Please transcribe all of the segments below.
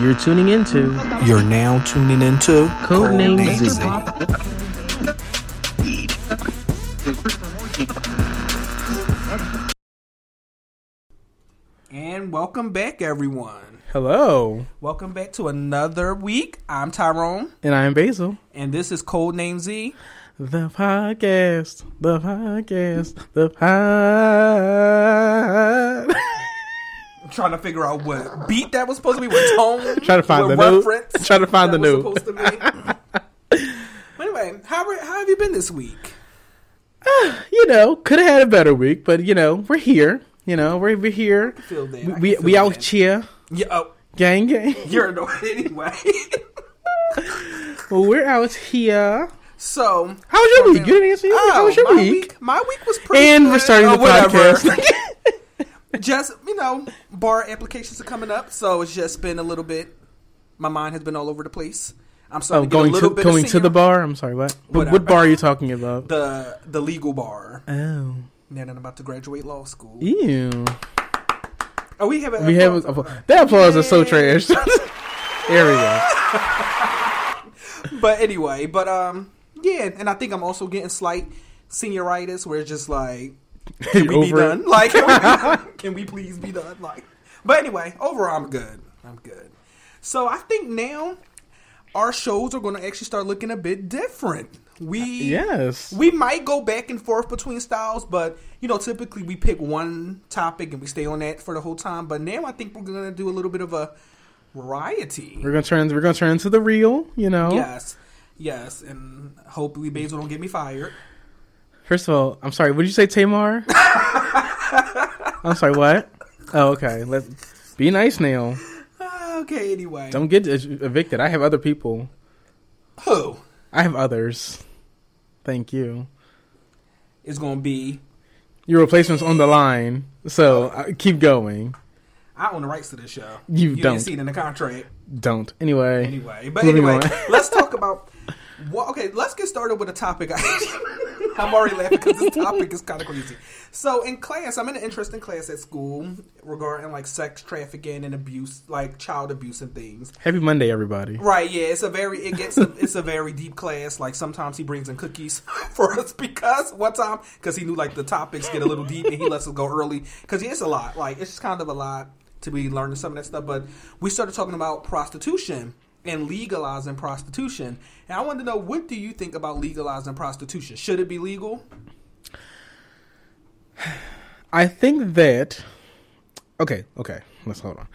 You're tuning into You're now tuning into Codename Codename Z. Z. And welcome back, everyone. Hello, Welcome back to another week. I'm Tyrone, and I'm Basil. and this is Code Name Z. The podcast, the podcast, the pod. Trying to figure out what beat that was supposed to be, what tone, Trying to find the reference Trying to find the note. supposed to be. Anyway, how, how have you been this week? Ah, you know, could have had a better week, but you know, we're here. You know, we're, we're here. Feel that. I We we, we out here, Yeah, oh, gang gang. you're annoyed anyway. well, we're out here. so, How was your week? You didn't answer. your week. How oh, was your Oh, my week? My week was pretty. And good. we're starting Oh, the whatever. podcast. Just you know, bar applications are coming up, so it's just been a little bit. My mind has been all over the place. I'm oh, to get going a little to bit going to the bar. I'm sorry. What? What, what bar are you talking about? the the legal bar. Oh, Now that I'm about to graduate law school. ew. Oh, we have a, We have A, that applause is so trash. there we go. But anyway, but um, yeah, and I think I'm also getting slight senioritis, where it's just like, can we be Over done? Like, can we, be? Can we please be done? Like, but anyway, overall, I'm good. I'm good. So I think now our shows are going to actually start looking a bit different. We Yes. we might go back and forth between styles, but you know, typically we pick one topic and we stay on that for the whole time. But now I think we're gonna do a little bit of a variety. We're gonna turn. We're gonna turn into the real. You know. Yes, yes, and hopefully Basil don't get me fired. First of all, I'm sorry. What did you say, Tamar? I'm sorry. What? Oh, okay. Let be nice now. Ah, Okay, anyway, Don't get evicted. I have other people. who I have others. Thank you. It's gonna be? Your replacement's on the line, so uh, keep going. I own the rights to this show. You don't. see it in the contract Don't. Anyway. anyway. But anyway, let's talk about. Well, okay, let's get started with a topic. I'm already laughing because this topic is kind of crazy. So, in class, I'm in an interesting class at school regarding like sex trafficking and abuse, like child abuse and things. Happy Monday, everybody. Right, yeah, it's a very it gets a, it's a very deep class. Like sometimes he brings in cookies for us because one time because he knew like the topics get a little deep and he lets us go early because yeah, it's a lot. Like it's just kind of a lot to be learning some of that stuff. But we started talking about prostitution and legalizing prostitution, and I wanted to know what do you think about legalizing prostitution? Should it be legal? I think that okay, okay, let's hold on.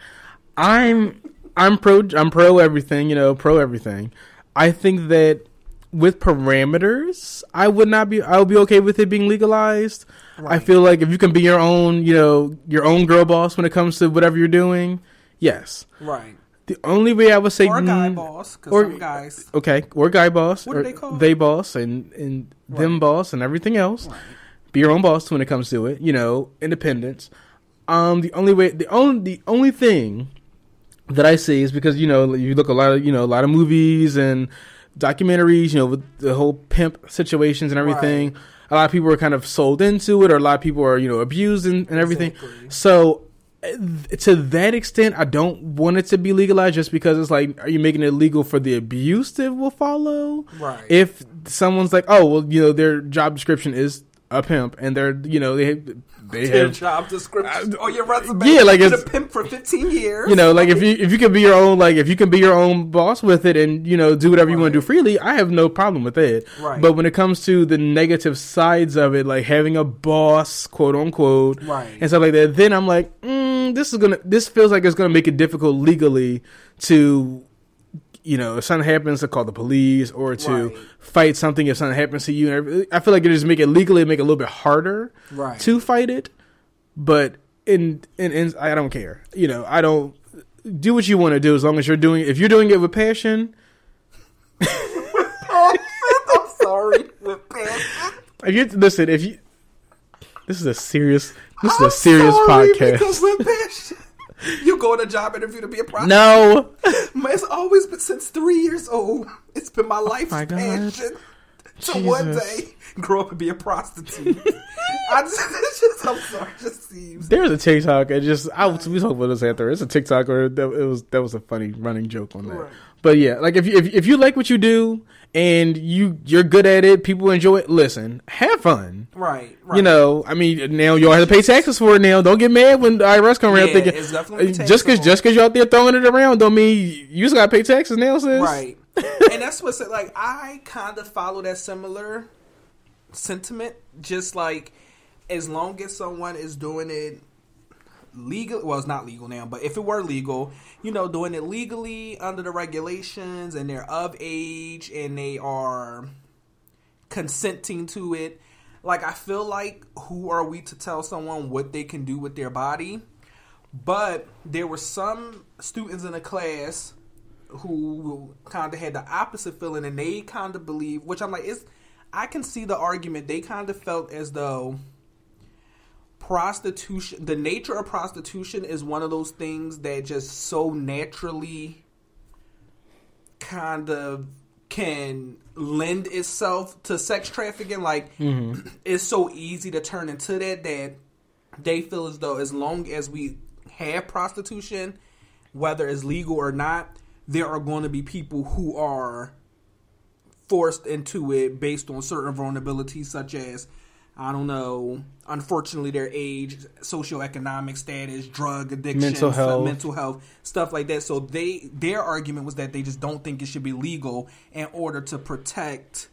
I'm I'm pro I'm pro everything, you know, pro everything. I think that with parameters, I would not be I would be okay with it being legalized. I feel like if you can be your own, you know, your own girl boss when it comes to whatever you're doing, yes. Right. The only way I would say Or guy boss or- some guys. Okay, or guy boss, What are or they called? They boss and and them boss and everything else. Right. Be your own boss when it comes to it. You know, independence. Um, the only way, the only the only thing that I see is because you know you look a lot of you know a lot of movies and documentaries. You know, with the whole pimp situations and everything. A lot of people are kind of sold into it, or a lot of people are you know abused and, and everything. Exactly. So to that extent, I don't want it to be legalized just because it's like, are you making it legal for the abuse that will follow? Right. If someone's like, oh, well, you know, their job description is a pimp, and they're, you know, they they Your have, job description or your resume. yeah, like it's- a pimp for 15 years. you know, like if you if you can be your own, like if you can be your own boss with it, and you know, do whatever you want to do freely, I have no problem with it. Right. But when it comes to the negative sides of it, like having a boss, quote unquote, Right. and stuff like that, then I'm like, mm, this is gonna, this feels like it's gonna make it difficult legally to, you know, if something happens to call the police or to Right. fight something if something happens to you. And. I feel like it just make it legally make it a little bit harder Right. to fight it. But in, in in I don't care. You know, I don't do what you want to do as long as you're doing. If you're doing it with passion, oh, I'm sorry. With passion. if you listen, if you, this is a serious, this is I'm a serious podcast. Because with passion. You go on a job interview to be a prostitute. No, It's always been since three years old. It's been my oh life's my God. passion. to one day grow up and be a prostitute. I just, just, I'm sorry, it just seems. There's a TikTok. It just I was, we talked about this after. It's a TikTok where that, it was that was a funny running joke on that. Right. But yeah, like if you if, if you like what you do and you you're good at it, people enjoy it. Listen, have fun. Right, right. You know, I mean, now you all have to pay taxes for it. Now, don't get mad when the IRS come around Yeah, thinking it's definitely uh, just because just because you're out there throwing it around don't mean you just gotta pay taxes now, sis. Right. and that's what's like I kind of follow that similar sentiment just like as long as someone is doing it legal well it's not legal now but if it were legal you know doing it legally under the regulations and they're of age and they are consenting to it like i feel like who are we to tell someone what they can do with their body? But there were some students in the class who kind of had the opposite feeling and they kind of believe which i'm like it's i can see the argument. They kind of felt as though prostitution the nature of prostitution is one of those things that just so naturally kind of can lend itself to sex trafficking. Like mm-hmm. it's so easy to turn into that that they feel as though as long as we have prostitution whether it's legal or not there are going to be people who are forced into it based on certain vulnerabilities such as I don't know, unfortunately their age, socioeconomic status, drug addiction, Mental health. mental health, stuff like that. So they their argument was that they just don't think it should be legal in order to protect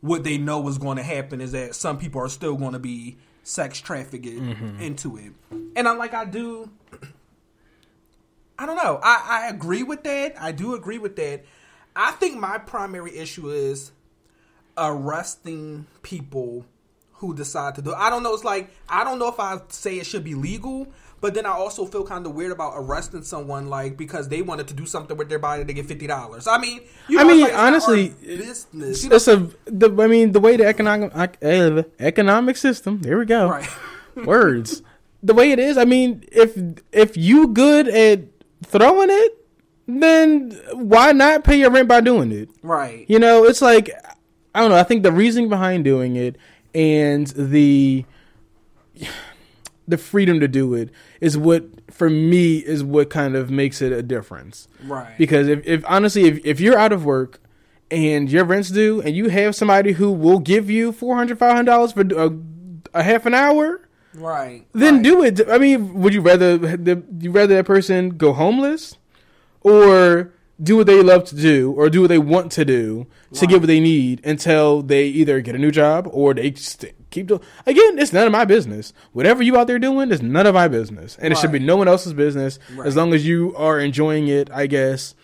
what they know is going to happen is that some people are still going to be sex trafficked Mm-hmm. into it. And I'm like I do I don't know. I, I agree with that. I do agree with that. I think my primary issue is arresting people who decide to do. I don't know. It's like I don't know if I say it should be legal, but then I also feel kind of weird about arresting someone like because they wanted to do something with their body to get fifty dollars. I mean, you I know, it's mean, like, it's honestly, our business. You know? It's a the I mean the way the economic uh, economic system. There we go. Right. Words. The way it is. I mean, if if you good at throwing it, then why not pay your rent by doing it? right. You know, it's like I don't know. I think the reasoning behind doing it and the the freedom to do it is what for me is what kind of makes it a difference. Right. Because if, if honestly, if, if you're out of work and your rent's due and you have somebody who will give you $400, $500 for a, a half an hour, Right. then right. do it. I mean, would you rather the you rather that person go homeless or do what they love to do or do what they want to do to get what they need until they either get a new job or they keep doing. Again, it's none of my business. Whatever you out there doing is none of my business, and it should be no one else's business Right. as long as you are enjoying it, I guess,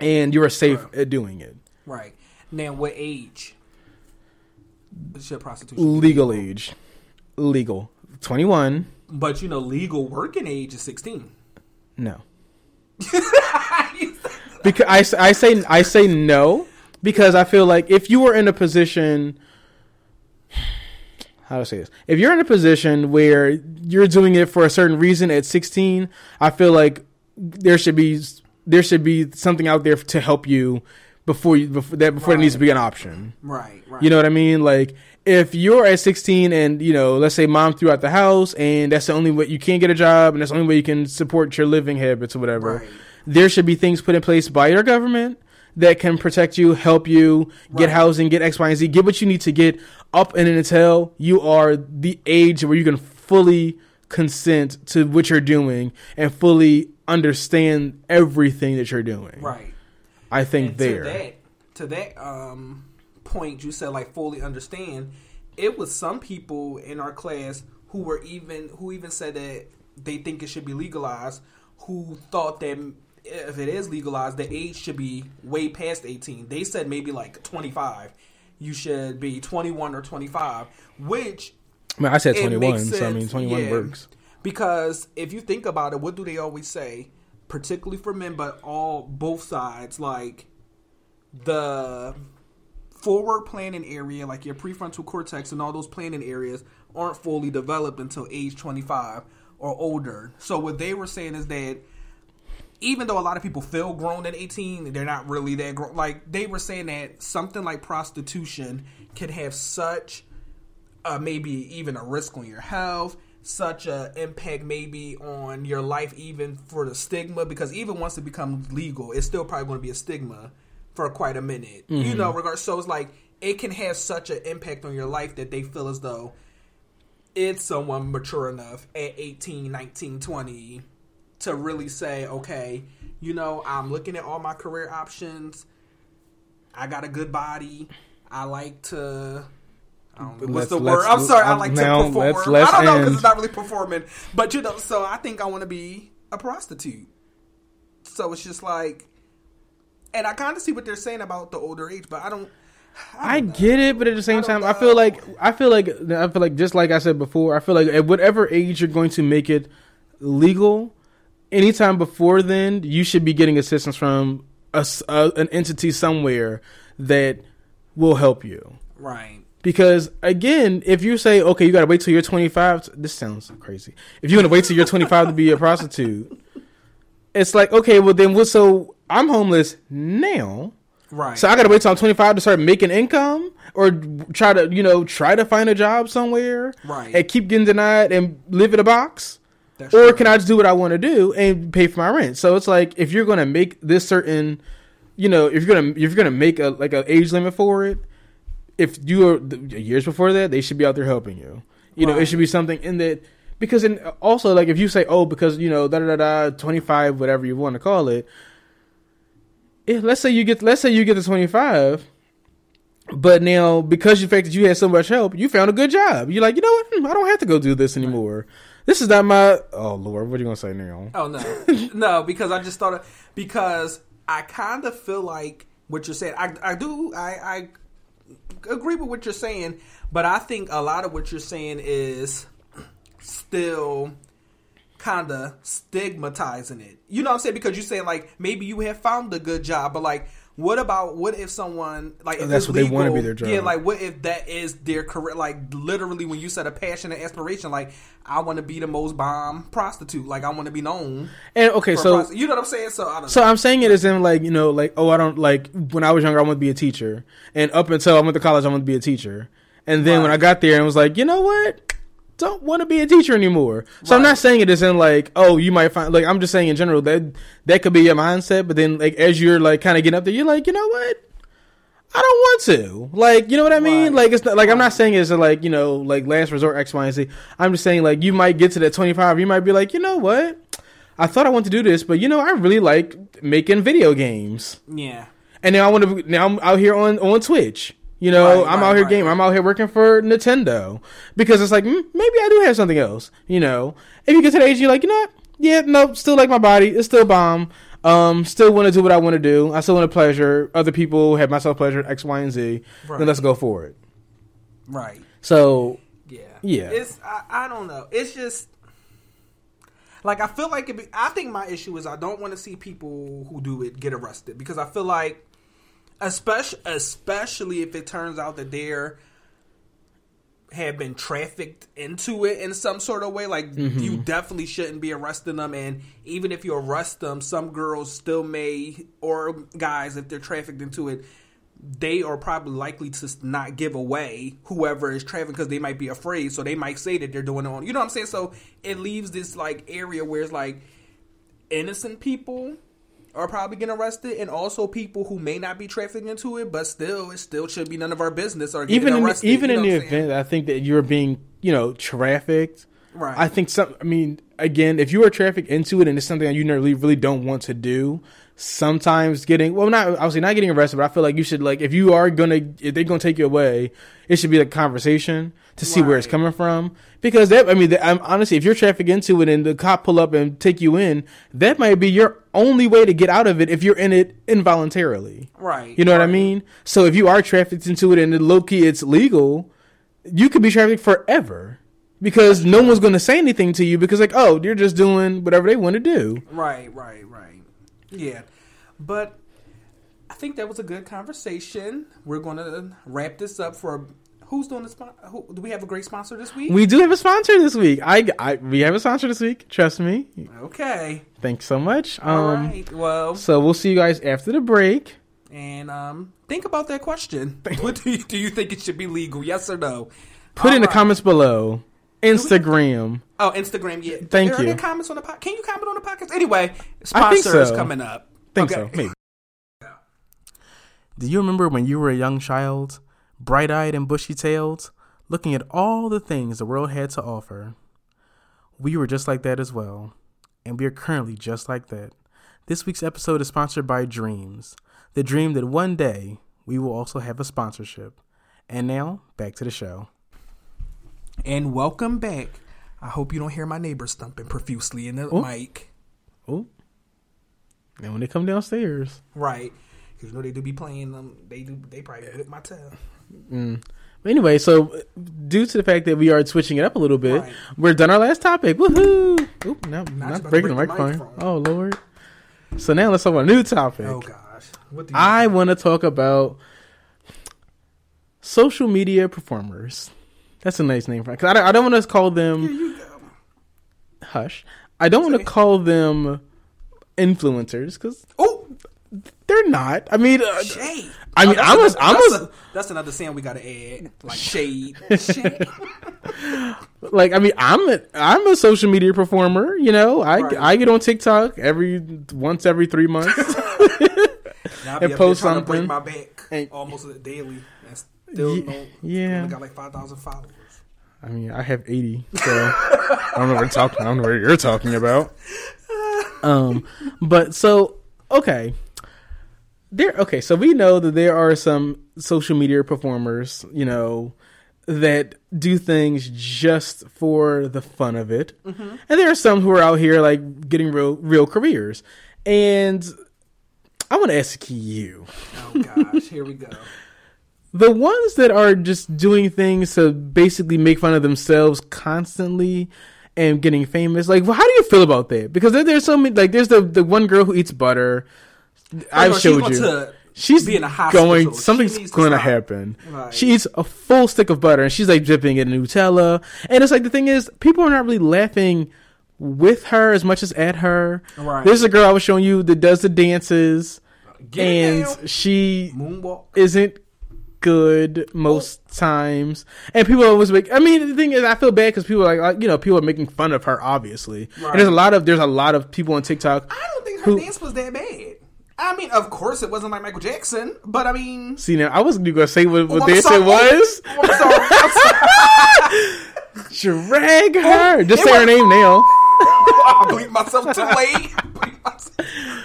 and you are safe at doing it. Right. Now, what age should prostitution? be Legal age, legal, twenty one. But you know, legal working age is sixteen. No. because I, I say I say no because I feel like if you were in a position how to say this if you're in a position where you're doing it for a certain reason at 16 I feel like there should be there should be something out there to help you before you before that before it needs to be an option Right. Right. you know what I mean? Like if you're at 16 and you know, let's say mom threw out the house and that's the only way you can't get a job and that's the only way you can support your living habits or whatever. Right. There should be things put in place by your government that can protect you, help you, get Right. housing, get X, Y, and Z, get what you need to get up and until you are the age where you can fully consent to what you're doing and fully understand everything that you're doing. Right. I think And there. To that, to that um, point, you said like fully understand. It was some people in our class who were even who even said that they think it should be legalized. Who thought that if it is legalized, the age should be way past eighteen. They said maybe like twenty five. You should be twenty one or twenty five, which I mean, I said 21, makes so I mean, 21 yeah. works. Because if you think about it, what do they always say? Particularly for men, but all both sides, like the forward planning area, like your prefrontal cortex and all those planning areas, aren't fully developed until age 25 or older. So what they were saying is that even though a lot of people feel grown at 18, they're not really that grown. Like they were saying that something like prostitution can have such uh, maybe even a risk on your health, such a impact maybe on your life, even for the stigma. Because even once it becomes legal, it's still probably going to be a stigma for quite a minute. You know, regard. So it's like it can have such an impact on your life that they feel as though it's someone mature enough at 18, 19, 20 to really say, okay, you know, I'm looking at all my career options. I got a good body. I like to. I don't know, what's the word? I'm sorry. I like now to perform. let's- let's I don't know because it's not really performing, but you know. So I think I want to be a prostitute. So it's just like, and I kind of see what they're saying about the older age, but I don't. I get it, but at the same I time, I feel like I feel like I feel like just like I said before, I feel like at whatever age you're going to make it legal, anytime before then, you should be getting assistance from a a an entity somewhere that will help you. Right. Because again, if you say, okay, you got to wait till you're 25, t- this sounds crazy. If you're going to wait till you're 25 to be a prostitute, it's like, okay, well then what? So I'm homeless now. Right. So I gotta wait till I'm 25 to start making income, or try to, you know, try to find a job somewhere, Right. And keep getting denied and live in a box, That's or true. can I just do what I want to do and pay for my rent? So it's like if you're gonna make this certain, you know, if you're gonna if you're gonna make a like an age limit for it, if you are years before that, they should be out there helping you. You know, it should be something in that because in also like if you say oh because you know da da da da 25 whatever you want to call it if, let's say you get let's say you get the 25 but now because the fact that you had so much help you found a good job you're like you know what Hmm, i don't have to go do this anymore this is not my oh lord what are you gonna say now Oh no, no, because I just thought of, because I kind of feel like what you're saying. I I do I I agree with what you're saying, but I think a lot of what you're saying is still kind of stigmatizing it. You know what I'm saying? Because you say like maybe you have found a good job, but like. What about what if someone like if That's what they wanna be their job. Yeah, like what if that is their career? Like literally, when you said a passion and aspiration, like I want to be the most bomb prostitute. Like I want to be known. and okay so you know what I'm saying? So I don't So know. I'm saying it as in like you know like oh I don't like when I was younger I wanted to be a teacher and up until I went to college I wanted to be a teacher and then when I got there and was like you know what don't want to be a teacher anymore. So I'm not saying it as in like oh you might find like I'm just saying in general that that could be your mindset but then like as you're like kind of getting up there you're like you know what I don't want to. Like, you know what I mean? Right. Like, it's not, like I'm not saying it's a, like you know like last resort X, Y, and Z. I'm just saying like you might get to that 25. You might be like, you know what? I thought I wanted to do this, but you know I really like making video games, yeah, and now I want to. Now I'm out here on on Twitch. You know, Right, I'm right, out here right, gaming. I'm out here working for Nintendo because it's like mm, maybe I do have something else. You know, if you get to the age, you're like, you know what? Yeah, no, still like my body. It's still bomb. Um, still want to do what I want to do. I still want to pleasure other people, have myself pleasure X, Y, and Z. Then let's go for it. right. So Yeah, Yeah. It's I, I don't know. It's just like I feel like it be, I think my issue is I don't want to see people who do it get arrested because I feel like, especially especially if it turns out that they're have been trafficked into it in some sort of way. Like mm-hmm. you definitely shouldn't be arresting them, and even if you arrest them, some girls still may or guys if they're trafficked into it. They are probably likely to not give away whoever is trafficked because they might be afraid, so they might say that they're doing it on. You know what I'm saying? So it leaves this like area where it's like innocent people are probably getting arrested, and also people who may not be trafficked into it, but still, it still should be none of our business. Or even in arrested, the, even you in the event, I think that you're being you know trafficked. Right. I think some. I mean, again, if you are trafficked into it and it's something that you really really don't want to do, sometimes getting well, not obviously not getting arrested, but I feel like you should like if you are gonna if they're gonna take you away, it should be a conversation to see where it's coming from. Because that I mean, that, I'm, honestly, if you're trafficked into it and the cop pull up and take you in, that might be your only way to get out of it if you're in it involuntarily. Right. You know what I mean? So if you are trafficked into it and low key it's legal, you could be trafficked forever because no one's going to say anything to you because like, oh, you're just doing whatever they want to do. Right, right, right. Yeah. But I think that was a good conversation. We're going to wrap this up for who's doing the spon- who, Do we have a great sponsor this week? We do have a sponsor this week. I, I we have a sponsor this week. Trust me. okay. Thanks so much. Um, All right. Well, So we'll see you guys after the break. and um, think about that question. what do you, do you think it should be legal? Yes or no? Put in the comments below. Instagram. Oh, Instagram. Yeah. Thank are you. There comments on the podcast? Can you comment on the podcast? Anyway, sponsor think sponsors so. coming up. Think Okay. so. Maybe. Do you remember when you were a young child, bright eyed and bushy tailed, looking at all the things the world had to offer? We were just like that as well, and we are currently just like that. This week's episode is sponsored by Dreams, the dream that one day we will also have a sponsorship. And now, back to the show. And welcome back. I hope you don't hear my neighbors thumping profusely in the Oh. mic. Oh. And when they come downstairs. Right. Because you know they do be playing them. They do. They probably whip my tail. But anyway, so due to the fact that we are switching it up a little bit, Right. we're done our last topic. Woohoo! Oop, no, about not breaking the break the microphone. microphone. Oh lord! So now let's talk about a new topic. Oh gosh. What do you? I want to talk about social media performers. That's a nice name for it. 'Cause I don't, I don't want to call them hush. I don't want to call them influencers because Oh, they're not. I mean, uh. I mean, Oh, I was, that's I another- was That's, a, that's another saying we got to add. Like shade. shade. like, I mean, I'm a, I'm a social media performer. You know, I, Right. I get on TikTok every once every three months. Now And post there to something. break my back And- almost daily. And still, Ye- no, yeah. Only got like five thousand followers. I mean, I have 80, so I don't know what talking. I don't know what you're talking about. Um, but so okay, there. Okay, so we know that there are some social media performers, you know, that do things just for the fun of it, mm-hmm. and there are some who are out here like getting real, real careers. And I want to ask you. Oh gosh, here we go. the ones that are just doing things to basically make fun of themselves constantly and getting famous like well, how do you feel about that because there, there's so many like there's the the one girl who eats butter i've showed you she's be in a hospital. going something's going to stop. happen Right. she eats a full stick of butter and she's like dipping it in nutella and it's like the thing is people are not really laughing with her as much as at her Right. there's a girl i was showing you that does the dances Get and she moonwalk. isn't good most times, and people always make. I mean, the thing is, I feel bad because people are like, you know, people are making fun of her, obviously. Right. And there's a lot of there's a lot of people on TikTok. I don't think her Who- dance was that bad. I mean, of course, it wasn't like Michael Jackson, but I mean, See now, I wasn't gonna say what, what sorry. it was. I'm sorry. I'm sorry. Drag her. Just it say her name now. I bleep myself too late. Myself.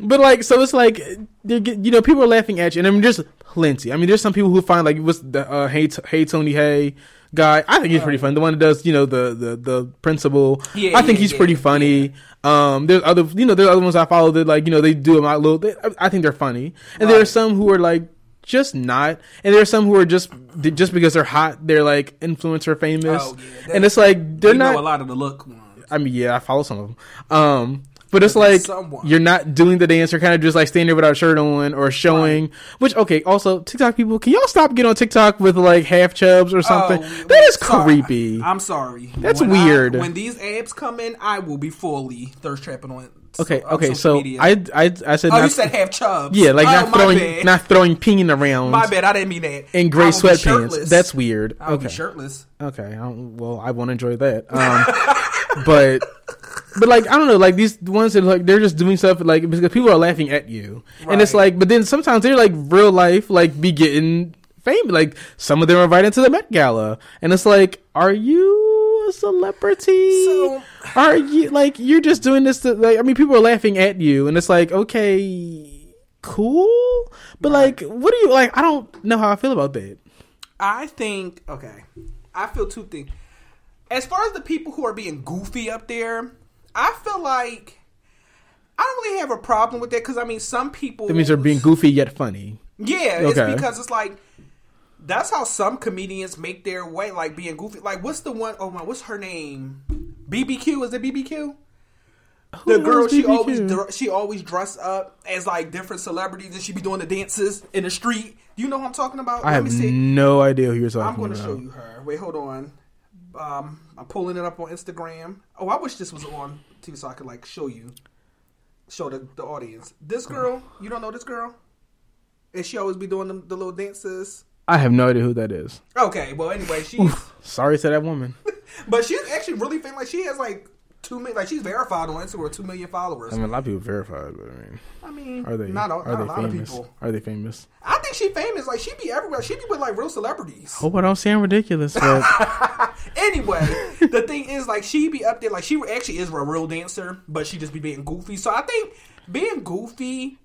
But like, so it's like, you know, people are laughing at you, and I mean, there's plenty. I mean, there's some people who find like, what's the uh, hey, T- hey Tony Hey guy? I think he's pretty funny. The one that does, you know, the the the principal. Yeah, I think yeah, he's yeah, pretty funny. Um, there's other, you know, there's other ones I follow that like, you know, they do them out little. They, I- think they're funny, and there are some who are like just not, and there are some who are just just because they're hot, they're like influencer famous, Oh, yeah, and it's like they're not. know a lot of the look ones. I mean, yeah, I follow some of them. Um, but it's like someone. you're not doing the dance. You're kind of just like standing there without a shirt on or showing. Which okay, also TikTok people, can y'all stop getting on TikTok with like half chubs or something? Oh, that is sorry. creepy. I'm sorry. That's When I- weird. when these abs come in, I will be fully thirst trapping on. okay, on okay. So media. I, I, I said Oh, not, you said half chubs. yeah, like oh, not throwing, bad. not throwing peen around My bad. I didn't mean that. in gray I sweatpants. That's weird. I'll be okay, shirtless. okay. I well, I won't enjoy that. Um, but. But like I don't know, like these ones that like they're just doing stuff like because people are laughing at you, and it's like, but then sometimes they're like real life, like be getting famous. Like some of them are invited to the Met Gala, and it's like, are you a celebrity? So- are you like you're just doing this to like? I mean, people are laughing at you, and it's like, okay, cool, but like, what do you like? I don't know how I feel about that. I think okay. I feel two things. As far as the people who are being goofy up there, I feel like I don't really have a problem with that because I mean, some people That means they're being goofy yet funny. Yeah, Okay. it's because it's like that's how some comedians make their way, like being goofy. Like, what's the one oh my, what's her name? BBQ is it BBQ? Who The girl she always she always dress up as like different celebrities and she be doing the dances in the street. You know who I'm talking about? I have no idea who you're talking about. I'm going to show you her. Wait, hold on. Um, I'm pulling it up on Instagram. Oh, I wish this was on TV so I could like show you, show the, the audience. This girl, you don't know this girl, and she always be doing the, the little dances. I have no idea who that is. Okay, well anyway, she, Sorry to that woman. but she's actually really famous. Like she has like two million, like she's verified on Instagram with two million followers. I mean, a lot of people verified, but I mean, I mean, are they? not, a, are not they a lot famous? of people. Are they famous? I think she famous. Like she be everywhere. She be with like real celebrities. Hope I don't sound ridiculous, but Anyway, the thing is, like, she be up there, like, she actually is a real dancer, but she just be being goofy. So I think being goofy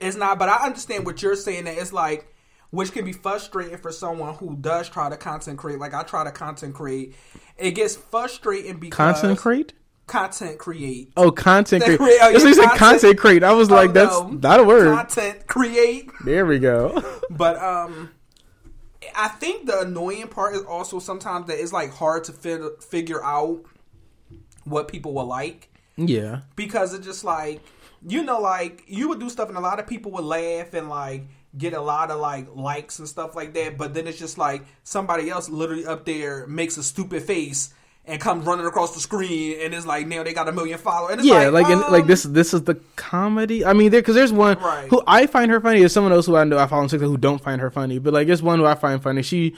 is not, but I understand what you're saying that it's like, which can be frustrating for someone who does try to content create. Like, I try to content create. It gets frustrating because. content crate. Content create. Oh, content crate. create- oh, yeah, content- content crate. I was like, Oh, that's no. not a word. Content create. There we go. But um, I think the annoying part is also sometimes that it's like hard to fi- figure out what people will like yeah. because it's just like you know, like you would do stuff and a lot of people would laugh and like get a lot of like likes and stuff like that. But then it's just like somebody else literally up there makes a stupid face. And comes running across the screen, and it's like now they got a million followers. And it's Yeah, like and, like um, this. This is the comedy. I mean, there because there's one Right. who I find her funny. There's someone else who I know I follow on TikTok who don't find her funny. But like, there's one who I find funny. She,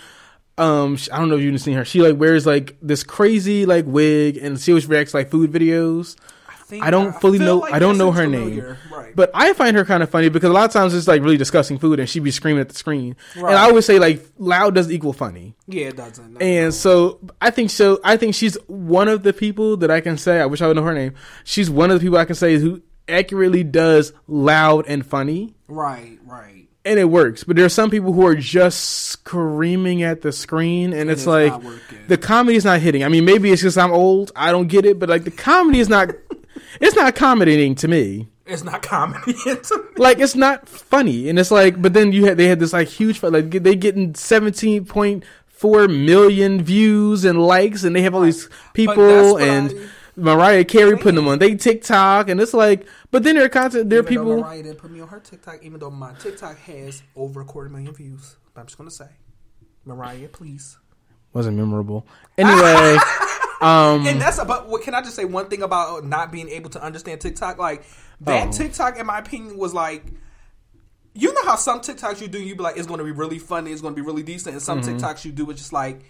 um, sh- I don't know if you've seen her. She like wears like this crazy like wig, and she always reacts like food videos. Think I don't I fully feel know. like I don't know her familiar. name, Right. but I find her kind of funny because a lot of times it's like really discussing food, and she'd be screaming at the screen. Right. And I always say like loud doesn't equal funny. yeah, it doesn't. And so I think so. I think she's one of the people that I can say. I wish I would know her name. She's one of the people I can say who accurately does loud and funny, right, right. and it works. But there are some people who are just screaming at the screen, and, it's, it's like the comedy is not hitting. I mean, maybe it's because I'm old. I don't get it, but like the comedy is not. It's not accommodating to me. It's not comedy. to me. Like it's not funny, and it's like. But then you had they had this like huge like they getting seventeen point four million views and likes, and they have all these people and I- Mariah Carey putting them on they TikTok, and it's like. But then there are content. There are Even though people. Mariah didn't put me on her TikTok, even though my TikTok has over a quarter million views. But I'm just gonna say, Mariah, please. Wasn't memorable. Anyway, um, And that's about. What can I just say? One thing about not being able to understand TikTok, like that Oh. TikTok, in my opinion, was like. You know how some TikToks you do, you be like, it's going to be really funny, it's going to be really decent, and some Mm-hmm. TikToks you do, it's just like,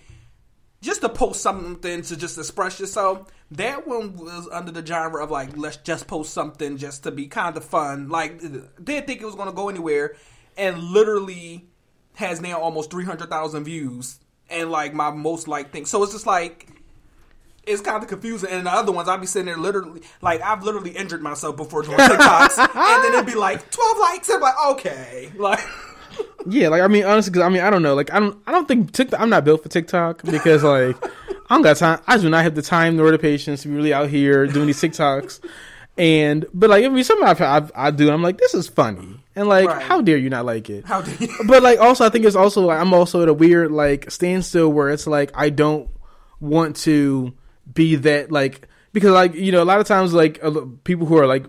just to post something to just express yourself. That one was under the genre of like, let's just post something just to be kind of fun. Like, didn't think it was going to go anywhere, and literally has now almost three hundred thousand views, and like my most liked thing. So it's just like. It's kind of confusing, and the other ones I'd be sitting there literally, like I've literally injured myself before doing TikToks, and then it'd be like twelve likes. I'm like, okay, like yeah, like I mean, honestly, because I mean, I don't know. Like I don't, I don't think TikTok. I'm not built for TikTok because like I don't got time. I do not have the time nor the patience to be really out here doing these TikToks. And but like I mean, something I've, I've, I do. I'm like, this is funny, and like, Right. how dare you not like it? how do you? but like also I think it's also like I'm also at a weird like standstill where it's like I don't want to be that like because like you know a lot of times like people who are like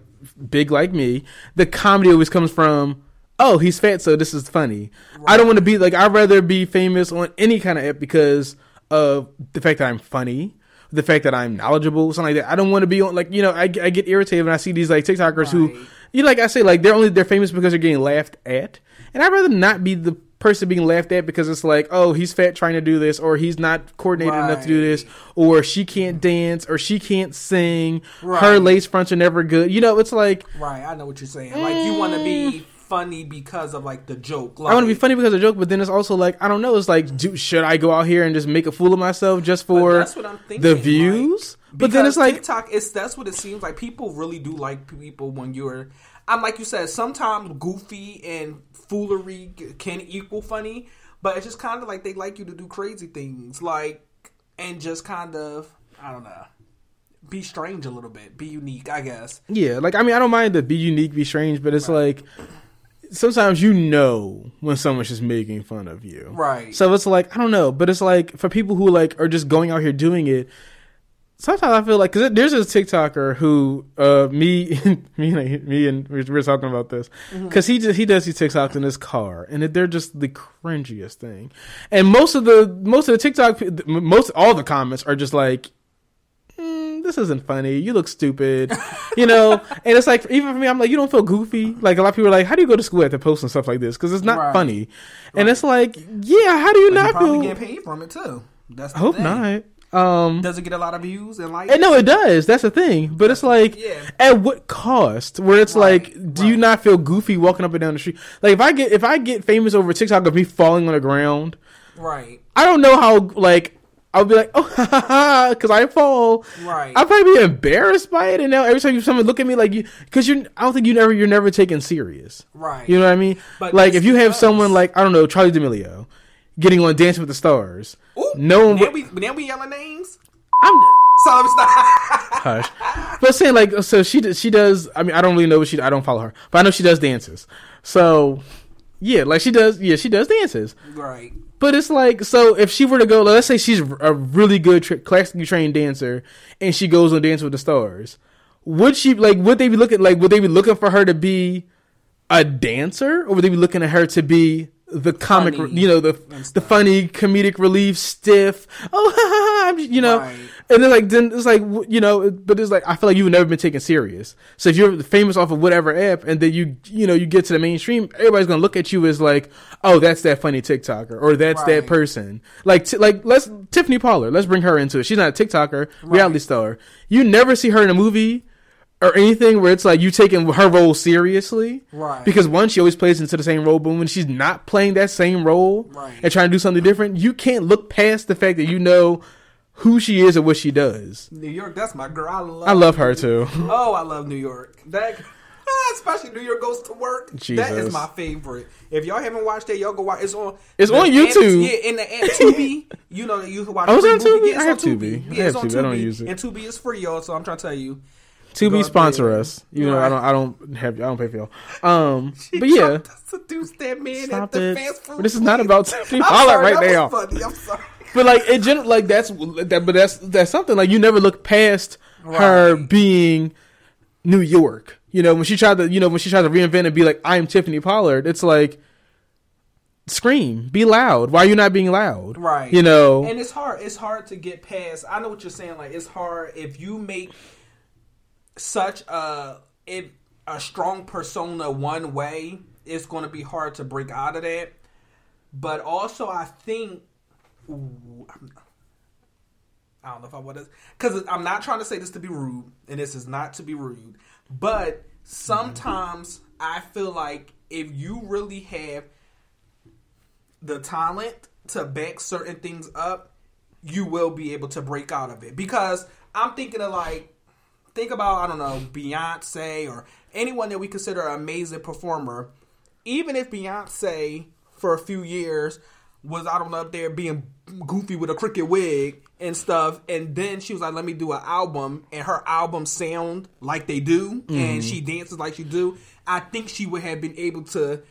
big like me the comedy always comes from oh he's fat so this is funny. I don't want to be like I'd rather be famous on any kind of app because of the fact that I'm funny the fact that I'm knowledgeable something like that. I don't want to be on like you know I, I get irritated when I see these like TikTokers who you know, like I say, like they're only they're famous because they're getting laughed at, and I'd rather not be the person being laughed at because it's like, oh, he's fat trying to do this, or he's not coordinated enough to do this, or she can't dance, or she can't sing, her lace fronts are never good. You know, it's like Right, I know what you're saying. Like you want to be eh. funny because of like the joke. Like, I want to be funny because of the joke, but then it's also like I don't know. It's like, do, should I go out here and just make a fool of myself just for that's what I'm thinking, the like, views? but then it's like, TikTok. It's that's what it seems like. People really do like people when you're. I'm like you said. Sometimes goofy and foolery can equal funny, but it's just kind of like they like you to do crazy things, like and just kind of I don't know, be strange a little bit, be unique. I guess. Yeah, like I mean, I don't mind to be unique, be strange, but it's like sometimes you know when someone's just making fun of you, Right. So it's like I don't know, but it's like for people who like are just going out here doing it, sometimes I feel like because there's this TikToker who uh me me and me and we were talking about this because he just he does these TikToks in his car and they're just the cringiest thing, and most of the most of the TikTok most all the comments are just like. "Mm, This isn't funny. You look stupid, you know. and it's like even for me, I'm like, you don't feel goofy. Like a lot of people are like, how do you go to school after and stuff like this? Because it's not Right. funny. And it's like, yeah, how do you you not probably feel? get paid from it too. That's the I hope thing. not. Um, Does it get a lot of views and likes? and no, it does. That's the thing. But it's like, Yeah. at what cost? Where it's Right, like, do you not feel goofy walking up and down the street? Like if I get if I get famous over TikTok of me falling on the ground, Right. I don't know how. Like I'll be like, oh, because I fall. Right. I'll probably be embarrassed by it, and now every time you someone look at me like you, because you, I don't think you never, you're never taken serious. Right. You know what I mean? But like if you have does. someone like I don't know Charli D'Amelio getting on Dancing with the Stars, Ooh, no one. Then would- we then we yelling names. I'm, So let me stop. hush. But saying like, so she does- she does. I mean, I don't really know what she. I don't follow her, but I know she does dances. So yeah, like she does. Yeah, she does dances. right. But it's like, so if she were to go, let's say she's a really good tra- classically trained dancer, and she goes on Dance with the Stars, would she like? Would they be looking like? Would they be looking for her to be a dancer, or would they be looking at her to be the comic? Funny you know, the the funny comedic relief, stiff. Oh, ha, ha, ha, I'm just- you know. Right. And then like then it's like you know, but it's like I feel like you've never been taken serious. So if you're famous off of whatever app, and then you you know you get to the mainstream, everybody's gonna look at you as like, oh, that's that funny TikToker, or that's that person. Like t- like let's Tiffany Pollard, let's bring her into it. She's not a TikToker, reality star. You never see her in a movie or anything where it's like you taking her role seriously, Right. Because one, she always plays into the same role, but when she's not playing that same role Right. and trying to do something different, you can't look past the fact that you know who she is and what she does. New York, that's my girl. I love. I love her too. Oh, I love New York. That, ah, especially New York goes to work. That Jesus. is my favorite. If y'all haven't watched it, y'all go watch. It's on. It's on app- YouTube. yeah, in the app Tubi. you know that you can watch. Oh, it's on. Tubi? Yeah, it's I on have Tubi. Tubi. I Yeah, it's have on Tubi. I don't Tubi. use it. And Tubi is free, y'all. So I'm trying to tell you. To be sponsor there. us, you know, I don't, I don't have, I don't pay for y'all. Um, She but yeah, seduce that man stop at the it. fast food. But this is not about Tiffany Pollard right now. Funny. I'm sorry. But like in general, like that's that, but that's that's something like you never look past her being New York. You know when she tried to, you know when she tried to reinvent and be like, "I am Tiffany Pollard." It's like, scream, be loud. Why are you not being loud? Right. You know. And it's hard. It's hard to get past. I know what you're saying. Like it's hard if you make such a it, a strong persona one way. It's going to be hard to break out of that. But also, I think. Ooh, I don't know if I want to, because I'm not trying to say this to be rude, and this is not to be rude, but sometimes I feel like if you really have the talent to back certain things up, you will be able to break out of it. Because I'm thinking of like, think about, I don't know, Beyonce or anyone that we consider an amazing performer. Even if Beyonce, for a few years, was, I don't know, up there being goofy with a cricket wig and stuff, and then she was like, let me do an album, and her album sound like they do, and she mm-hmm. dances like she do, I think she would have been able to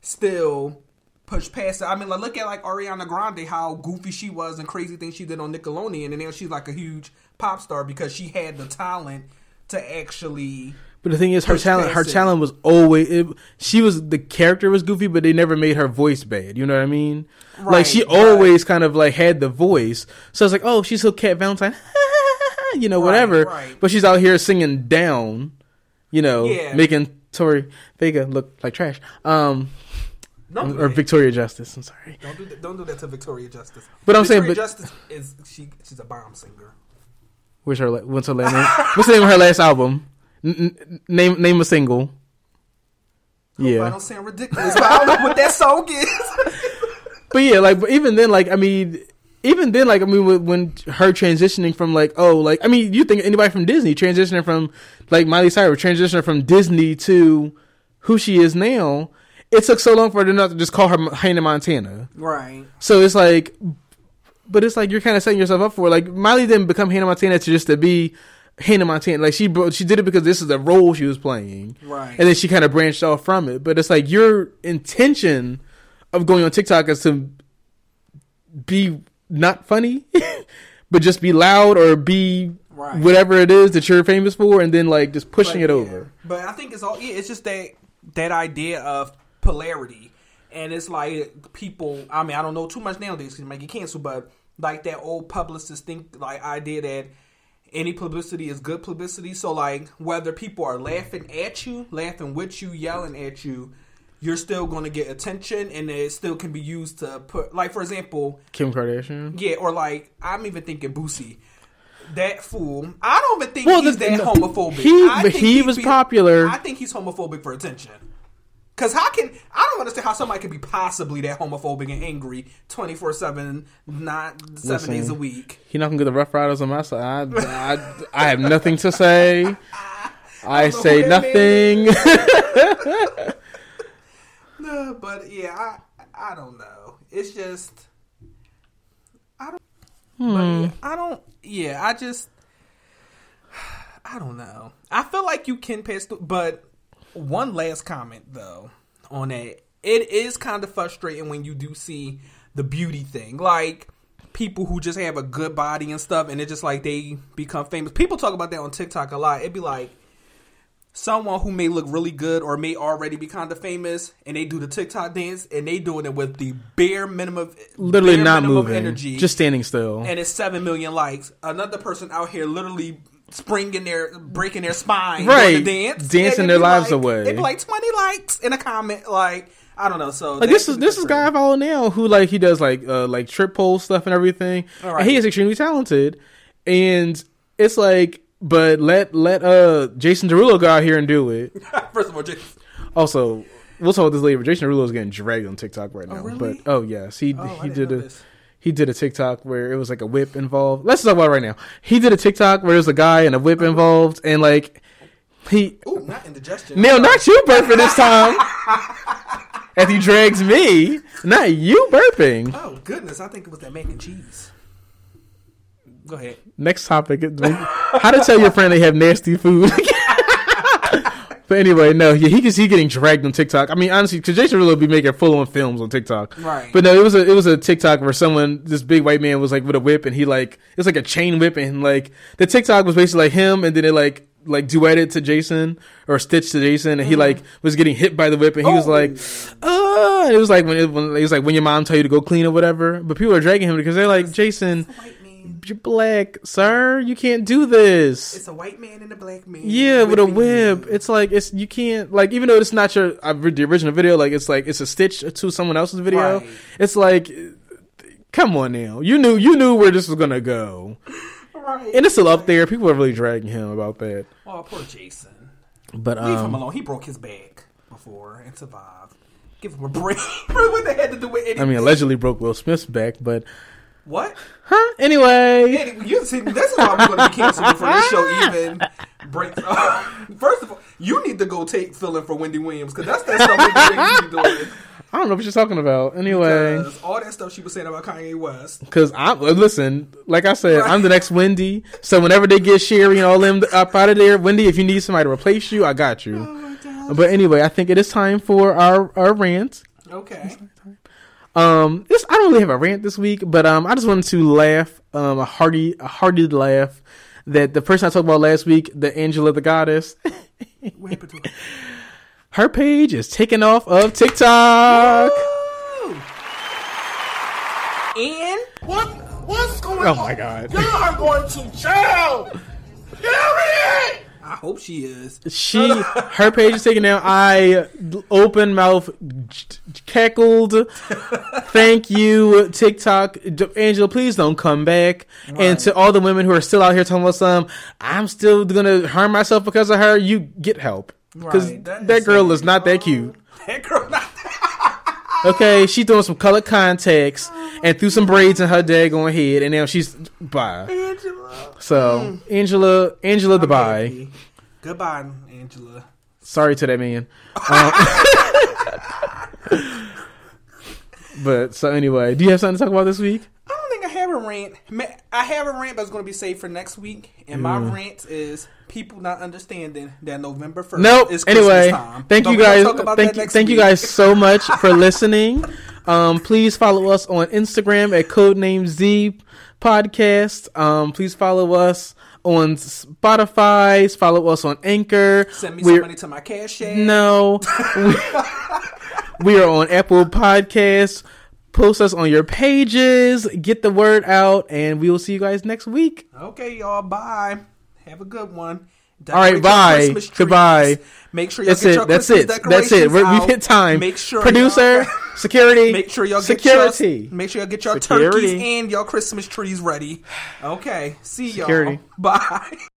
still push past it. I mean, like, look at like Ariana Grande, how goofy she was and crazy things she did on Nickelodeon, and now she's like a huge pop star because she had the talent to actually. But the thing is, her talent, her it. talent was always. It, she was the character was goofy, but they never made her voice bad. You know what I mean? like Right, she right. always kind of like had the voice. So it's like, oh, she's so Cat Valentine, you know, Right, whatever. right. But she's out here singing down, you know, Yeah. making Tori Vega look like trash. Um, Don't or that. Victoria Justice. I'm sorry, Don't do that. Don't do that to Victoria Justice. But I'm saying, but- Justice is she? She's a bomb singer. What's her? What's her name? What's the name of her last album? N- n- name name a single. I Yeah. I don't sound ridiculous, but I don't know what that song is. But yeah, like but even then, like I mean, even then, like I mean, when, when her transitioning from like oh, like I mean, you think anybody from Disney transitioning from like Miley Cyrus transitioning from Disney to who she is now, it took so long for her to not to just call her Hannah Montana. right. So it's like, but it's like you're kind of setting yourself up for it. like Miley didn't become Hannah Montana to just to be Hannah Montana. Like she she did it because this is the role she was playing, Right. And then she kind of branched off from it. But it's like your intention of going on TikTok is to be not funny, but just be loud or be Right. whatever it is that you're famous for, and then like just pushing But, it yeah. over. But I think it's all yeah, it's just that that idea of polarity, and it's like people. I mean, I don't know too much nowadays because you might get canceled, but like that old publicist think like idea that any publicity is good publicity. So like whether people are laughing at you, laughing with you, yelling at you. You're still going to get attention, and it still can be used to put, like, for example, Kim Kardashian. yeah, or like I'm even thinking Boosie. That fool. I don't even think Well, he's the- that no, homophobic. he- I but think he was be- popular. I think he's homophobic for attention. Cause how can I don't understand how somebody could be possibly that homophobic and angry 24 7 not seven Listen. days a week. He not gonna get the Rough Riders on my side. I, I, I have nothing to say. I know say nothing. No, but yeah, I I don't know. It's just I don't Hmm. yeah, I don't yeah, I just I don't know. I feel like you can pass through but one last comment though on that. It is kind of frustrating when you do see the beauty thing. Like people who just have a good body and stuff and it's just like they become famous. People talk about that on TikTok a lot. It'd be like someone who may look really good or may already be kind of famous and they do the TikTok dance and they doing it with the bare minimum Literally bare not minimum moving, energy just standing still. and it's 7 million likes. Another person out here literally springing their breaking their spine Right. the dance Dancing their lives like- away. It'd be like 20 likes in a comment like I don't know. So Like this is this is a guy I follow now who like he does like uh like trip pole stuff and everything. All And he is extremely talented. And it's like but let let uh Jason Derulo go out here and do it. First of all, Jason. Also, we'll talk about this later. Jason Derulo is getting dragged on TikTok right now. really? But oh yes, he Oh, he didn't a this. He did a TikTok where it was like a whip involved. Let's talk about it right now. He did a TikTok where there's a guy and a whip involved, and like he ooh, not indigestion. Neil, not you burping this time. As he drags me, not you burping. Oh goodness, I think it was that mac and cheese. Go ahead. Next topic: How to tell your friend they have nasty food. but anyway, no, yeah, he just he getting dragged on TikTok. I mean, honestly, because Jason really be making full on films on TikTok. Right. But no, it was a it was a TikTok where someone, this big white man, was like with a whip, and he like it's like a chain whip, and like the TikTok was basically like him, and then it like like duetted to Jason or stitched to Jason, and he like was getting hit by the whip, and he was Oh. like, uh, it was like when it, when it was like when your mom tell you to go clean or whatever. But people are dragging him because they're like, Jason. You're black, sir. You can't do this. It's a white man and a black man. Yeah, with a whip. It's like it's you can't like even though it's not your uh, the original video. Like it's like it's a stitch to someone else's video. Right. It's like, come on now. You knew you knew where this was gonna go, Right. and it's still up there. People are really dragging him about that. oh, poor Jason. But Leave him um, alone. He broke his back before and survived. Give him a break. what they had to do with anything. I mean, allegedly broke Will Smith's back, but what? huh? Anyway, Anyway, you see, this is why we're going to be canceled before this show even breaks. first of all, you need to go take filling for Wendy Williams because that's that stuff be doing. I don't know what you're talking about. Anyway, Because all that stuff she was saying about Kanye West. Because I'm uh, listen, like I said, I'm the next Wendy. So whenever they get Sherri and all them up out of there, Wendy, if you need somebody to replace you, I got Oh you. god. But anyway, I think it is time for our our rant. Okay. Um, this I don't really have a rant this week, but um, I just wanted to laugh, um, a hearty a hearty laugh that the person I talked about last week, the Angela the Goddess, What happened to her? her page is taken off of TikTok. Woo! And What? What's going Oh on? my God. Y'all are going to jail. Period. I hope she is. She, her page is taken down. I open mouth cackled. Thank you, TikTok, Angela. Please don't come back. And to all the women who are still out here talking about some, I'm still gonna harm myself because of her. You get help because Right, that that, girl is not that cute. Oh, that girl not Okay, she throwing some colored contacts and threw some braids in her daggone head, and now she's bye. Angela. So Angela, Angela, the bye. Goodbye, Angela. Sorry to that man. Um, but so anyway, do you have something to talk about this week? I don't think I have a rant. I have a rant, but it's going to be saved for next week. And my Mm. rant is people not understanding that November first Nope. is Christmas Anyway, time. thank But you guys. Thank you, thank you guys so much for listening. Um, please follow us on Instagram at Code Name Z Podcast. Um, please follow us on Spotify. Follow us on Anchor. Send me We're- some money to my cash app. No. we, we are on Apple Podcasts. Post us on your pages. Get the word out, and we will see you guys next week. Okay, y'all. Bye. Have a good one. All right, Decorate bye. Goodbye. Make sure y'all That's get it. your That's Christmas it. That's it. We're, we've hit time. Make sure producer, security. Make sure y'all security. get your make sure y'all get your Security. turkeys and your Christmas trees ready. Okay, see y'all. Security. Bye.